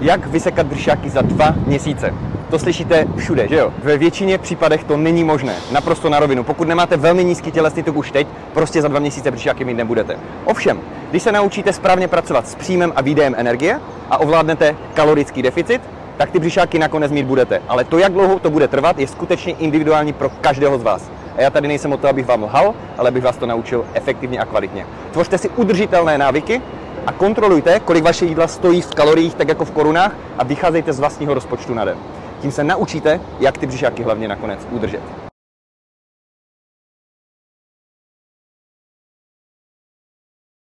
jak vysekat břišáky za dva měsíce. To slyšíte všude, že jo? Ve většině případech to není možné. Naprosto na rovinu. Pokud nemáte velmi nízký tělesný tuk už teď, prostě za dva měsíce břišáky mít nebudete. Ovšem, když se naučíte správně pracovat s příjmem a výdejem energie a ovládnete kalorický deficit, tak ty břišáky nakonec mít budete. Ale to, jak dlouho to bude trvat, je skutečně individuální pro každého z vás. A já tady nejsem o to, abych vám lhal, ale bych vás to naučil efektivně a kvalitně. Tvořte si udržitelné návyky a kontrolujte, kolik vaše jídla stojí v kaloriích, tak jako v korunách a vycházejte z vlastního rozpočtu na den. Tím se naučíte, jak ty břišáky hlavně nakonec udržet.